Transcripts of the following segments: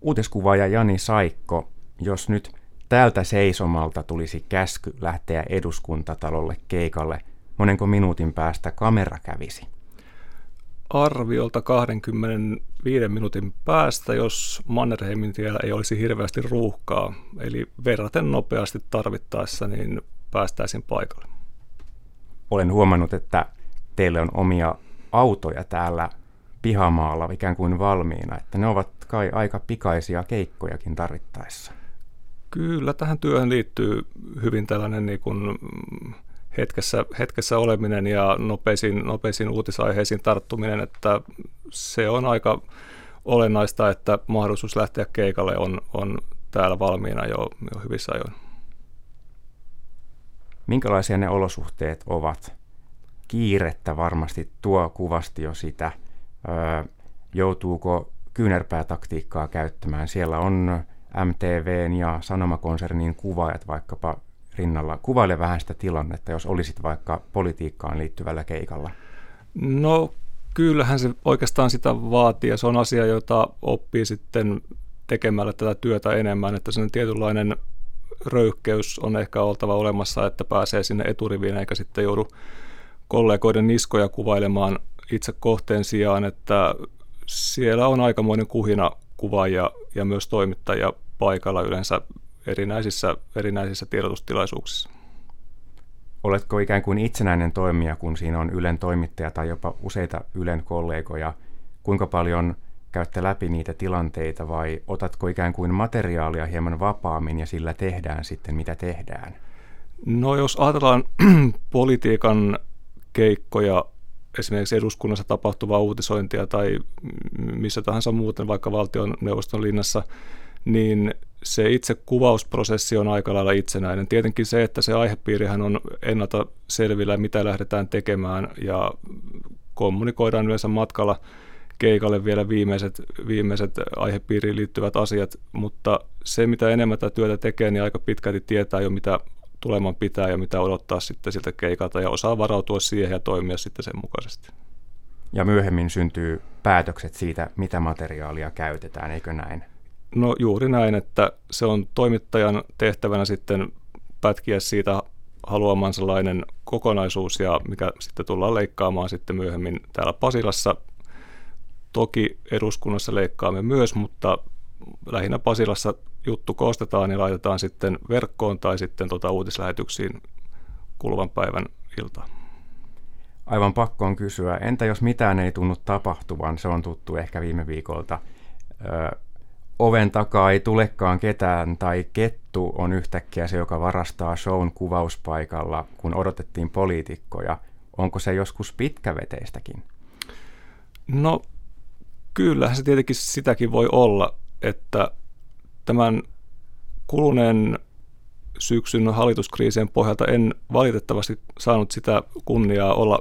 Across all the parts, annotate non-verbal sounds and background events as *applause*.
Uutiskuvaaja Jani Saikko, jos nyt täältä seisomalta tulisi käsky lähteä eduskuntatalolle keikalle, monenko minuutin päästä kamera kävisi? Arviolta 25 minuutin päästä, jos Mannerheimin tiellä ei olisi hirveästi ruuhkaa, eli verraten nopeasti tarvittaessa, niin päästäisiin paikalle. Olen huomannut, että teille on omia autoja täällä pihamaalla ikään kuin valmiina, että ne ovat kai aika pikaisia keikkojakin tarvittaessa. Kyllä, tähän työhön liittyy hyvin tällainen niin kuin mm, hetkessä, hetkessä oleminen ja nopeisiin, nopeisiin uutisaiheisiin tarttuminen, että se on aika olennaista, että mahdollisuus lähteä keikalle on, on täällä valmiina jo, jo hyvissä ajoin. Minkälaisia ne olosuhteet ovat? Kiirettä varmasti tuo kuvasti jo sitä. Joutuuko kyynärpäätaktiikkaa käyttämään? Siellä on MTVn ja Sanomakonsernin kuvaajat vaikkapa rinnalla. Kuvaile vähän sitä tilannetta, jos olisit vaikka politiikkaan liittyvällä keikalla. No kyllähän se oikeastaan sitä vaatii ja se on asia, jota oppii sitten tekemällä tätä työtä enemmän, että sen tietynlainen röyhkeys on ehkä oltava olemassa, että pääsee sinne eturiviin eikä sitten joudu kollegoiden niskoja kuvailemaan itse kohteen sijaan, että siellä on aikamoinen kuhina kuvaajia ja myös toimittajia paikalla yleensä erinäisissä, erinäisissä tiedotustilaisuuksissa. Oletko ikään kuin itsenäinen toimija, kun siinä on Ylen toimittaja tai jopa useita Ylen kollegoja? Kuinka paljon käytte läpi niitä tilanteita vai otatko ikään kuin materiaalia hieman vapaammin ja sillä tehdään sitten mitä tehdään? No jos ajatellaan *clears throat* politiikan keikkoja, esimerkiksi eduskunnassa tapahtuvaa uutisointia tai missä tahansa muuten, vaikka valtioneuvoston linnassa, niin se itse kuvausprosessi on aika lailla itsenäinen. Tietenkin se, että se aihepiirihän on ennalta selvillä, mitä lähdetään tekemään ja kommunikoidaan yleensä matkalla keikalle vielä viimeiset, viimeiset aihepiiriin liittyvät asiat, mutta se, mitä enemmän tätä työtä tekee, niin aika pitkälti tietää jo, mitä tuleman pitää ja mitä odottaa sitten siltä keikalta ja osaa varautua siihen ja toimia sitten sen mukaisesti. Ja myöhemmin syntyy päätökset siitä, mitä materiaalia käytetään, eikö näin? No juuri näin, että se on toimittajan tehtävänä sitten pätkiä siitä haluamansa kokonaisuus ja mikä sitten tullaan leikkaamaan sitten myöhemmin täällä Pasilassa. Toki eduskunnassa leikkaamme myös, mutta lähinnä Pasilassa juttu koostetaan ja laitetaan sitten verkkoon tai sitten tota uutislähetyksiin kuluvan päivän iltaan. Aivan pakko on kysyä, entä jos mitään ei tunnu tapahtuvan, se on tuttu ehkä viime viikolta, ö, oven takaa ei tulekaan ketään tai kettu on yhtäkkiä se, joka varastaa shown kuvauspaikalla, kun odotettiin poliitikkoja. Onko se joskus pitkäveteistäkin? No kyllähän se tietenkin sitäkin voi olla, että tämän kuluneen syksyn hallituskriisien pohjalta en valitettavasti saanut sitä kunniaa olla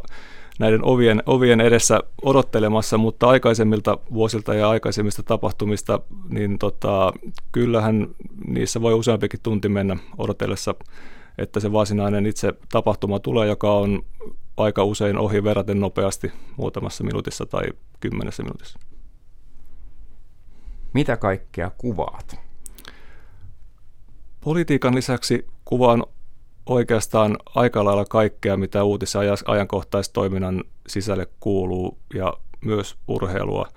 näiden ovien, ovien edessä odottelemassa, mutta aikaisemmilta vuosilta ja aikaisemmista tapahtumista, niin tota, kyllähän niissä voi useampikin tunti mennä odotellessa, että se varsinainen itse tapahtuma tulee, joka on aika usein ohi verraten nopeasti muutamassa minuutissa tai kymmenessä minuutissa. Mitä kaikkea kuvaat? Politiikan lisäksi kuvaan oikeastaan aika lailla kaikkea, mitä uutis- ja ajankohtaistoiminnan sisälle kuuluu ja myös urheilua.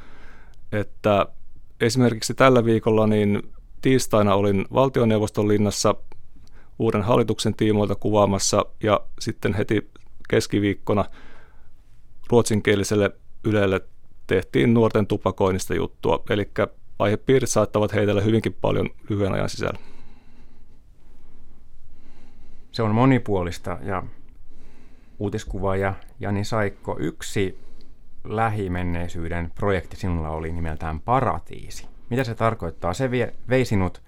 Että esimerkiksi tällä viikolla niin tiistaina olin valtioneuvoston linnassa uuden hallituksen tiimoilta kuvaamassa ja sitten heti keskiviikkona ruotsinkieliselle Ylelle tehtiin nuorten tupakoinnista juttua. Eli aihepiirit saattavat heitellä hyvinkin paljon lyhyen ajan sisällä se on monipuolista ja uutiskuvaaja Jani Saikko, yksi lähimenneisyyden projekti sinulla oli nimeltään Paratiisi. Mitä se tarkoittaa? Se vie, vei sinut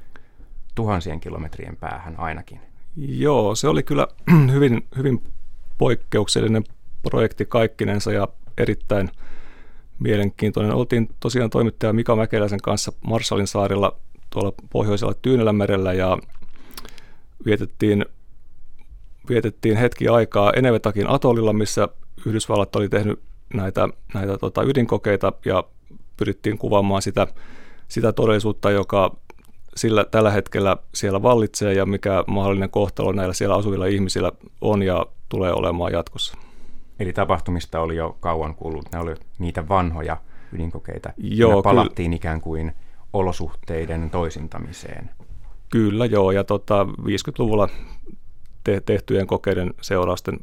tuhansien kilometrien päähän ainakin. Joo, se oli kyllä *clears throat* hyvin, hyvin poikkeuksellinen projekti kaikkinensa ja erittäin mielenkiintoinen. Oltiin tosiaan toimittaja Mika Mäkeläisen kanssa Marshallin saarilla tuolla pohjoisella Tyynellämerellä ja vietettiin vietettiin hetki aikaa Enevetakin atollilla, missä Yhdysvallat oli tehnyt näitä, näitä tota, ydinkokeita ja pyrittiin kuvaamaan sitä sitä todellisuutta, joka sillä tällä hetkellä siellä vallitsee ja mikä mahdollinen kohtalo näillä siellä asuvilla ihmisillä on ja tulee olemaan jatkossa. Eli tapahtumista oli jo kauan kuullut, ne oli niitä vanhoja ydinkokeita. Joo, palattiin kyllä. ikään kuin olosuhteiden toisintamiseen. Kyllä joo, ja tota, 50-luvulla te- tehtyjen kokeiden seurausten,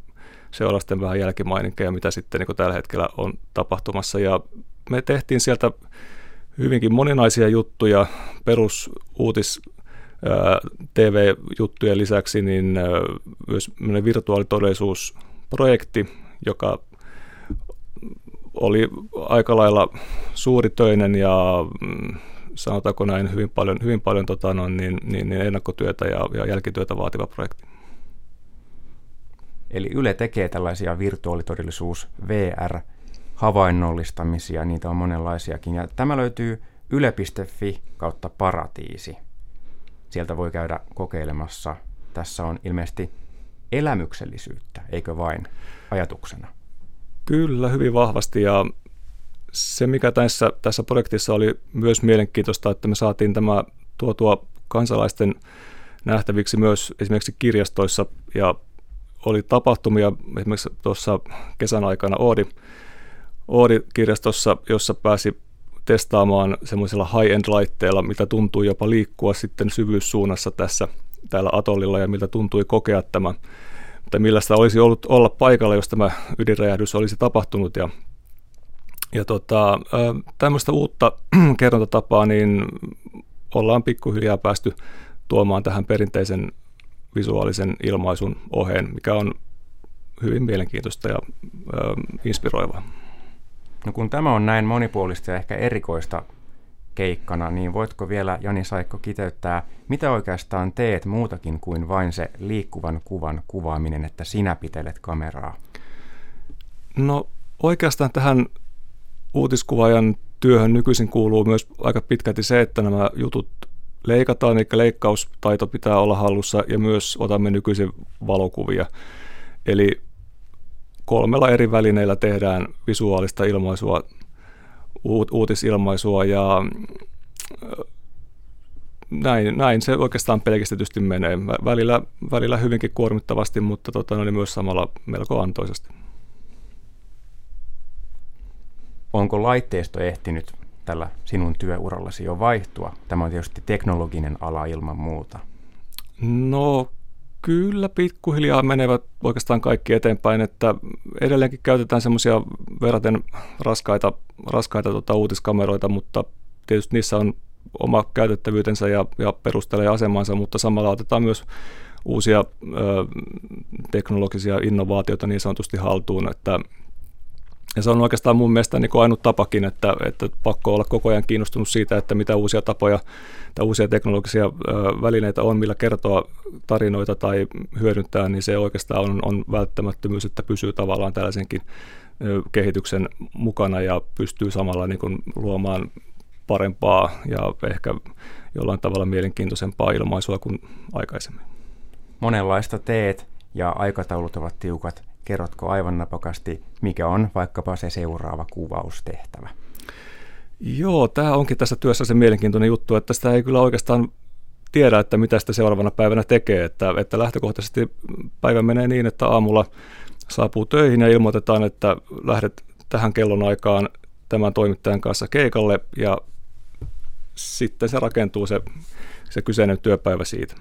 seurausten vähän jälkimaininkeja, mitä sitten niin tällä hetkellä on tapahtumassa. Ja me tehtiin sieltä hyvinkin moninaisia juttuja, perusuutis TV-juttujen lisäksi, niin myös virtuaalitodellisuusprojekti, joka oli aika lailla suuritöinen ja mm, sanotaanko näin hyvin paljon, hyvin paljon tota, no, niin, niin, niin ennakkotyötä ja, ja jälkityötä vaativa projekti. Eli Yle tekee tällaisia virtuaalitodellisuus VR havainnollistamisia, niitä on monenlaisiakin. Ja tämä löytyy yle.fi kautta paratiisi. Sieltä voi käydä kokeilemassa. Tässä on ilmeisesti elämyksellisyyttä, eikö vain ajatuksena? Kyllä, hyvin vahvasti. Ja se, mikä tässä, tässä projektissa oli myös mielenkiintoista, että me saatiin tämä tuotua kansalaisten nähtäviksi myös esimerkiksi kirjastoissa ja oli tapahtumia esimerkiksi tuossa kesän aikana Oodi, Oodi-kirjastossa, jossa pääsi testaamaan semmoisella high-end-laitteella, mitä tuntui jopa liikkua sitten syvyyssuunnassa tässä täällä atollilla ja miltä tuntui kokea tämä, että millaista olisi ollut olla paikalla, jos tämä ydinräjähdys olisi tapahtunut ja ja tota, tämmöistä uutta *clears throat* kerrontatapaa niin ollaan pikkuhiljaa päästy tuomaan tähän perinteisen visuaalisen ilmaisun oheen, mikä on hyvin mielenkiintoista ja ö, inspiroivaa. No kun tämä on näin monipuolista ja ehkä erikoista keikkana, niin voitko vielä Jani Saikko kiteyttää, mitä oikeastaan teet muutakin kuin vain se liikkuvan kuvan kuvaaminen, että sinä pitelet kameraa? No oikeastaan tähän uutiskuvaajan työhön nykyisin kuuluu myös aika pitkälti se, että nämä jutut leikataan, eli leikkaustaito pitää olla hallussa ja myös otamme nykyisin valokuvia. Eli kolmella eri välineillä tehdään visuaalista ilmaisua, uutisilmaisua ja näin, näin se oikeastaan pelkistetysti menee. Välillä, välillä hyvinkin kuormittavasti, mutta tota, niin myös samalla melko antoisesti. Onko laitteisto ehtinyt tällä sinun työurallasi jo vaihtua? Tämä on tietysti teknologinen ala ilman muuta. No kyllä pikkuhiljaa menevät oikeastaan kaikki eteenpäin, että edelleenkin käytetään semmoisia verraten raskaita, raskaita tota, uutiskameroita, mutta tietysti niissä on oma käytettävyytensä ja, ja perustelee asemansa, mutta samalla otetaan myös uusia ö, teknologisia innovaatioita niin sanotusti haltuun, että ja se on oikeastaan mun mielestä niin kuin ainut tapakin, että, että pakko olla koko ajan kiinnostunut siitä, että mitä uusia tapoja tai uusia teknologisia välineitä on, millä kertoa tarinoita tai hyödyntää, niin se oikeastaan on, on välttämättömyys, että pysyy tavallaan tällaisenkin kehityksen mukana ja pystyy samalla niin kuin luomaan parempaa ja ehkä jollain tavalla mielenkiintoisempaa ilmaisua kuin aikaisemmin. Monenlaista teet ja aikataulut ovat tiukat kerrotko aivan napakasti, mikä on vaikkapa se seuraava kuvaustehtävä? Joo, tämä onkin tässä työssä se mielenkiintoinen juttu, että sitä ei kyllä oikeastaan tiedä, että mitä sitä seuraavana päivänä tekee. Että, että lähtökohtaisesti päivä menee niin, että aamulla saapuu töihin ja ilmoitetaan, että lähdet tähän kellon aikaan tämän toimittajan kanssa keikalle ja sitten se rakentuu se, se kyseinen työpäivä siitä.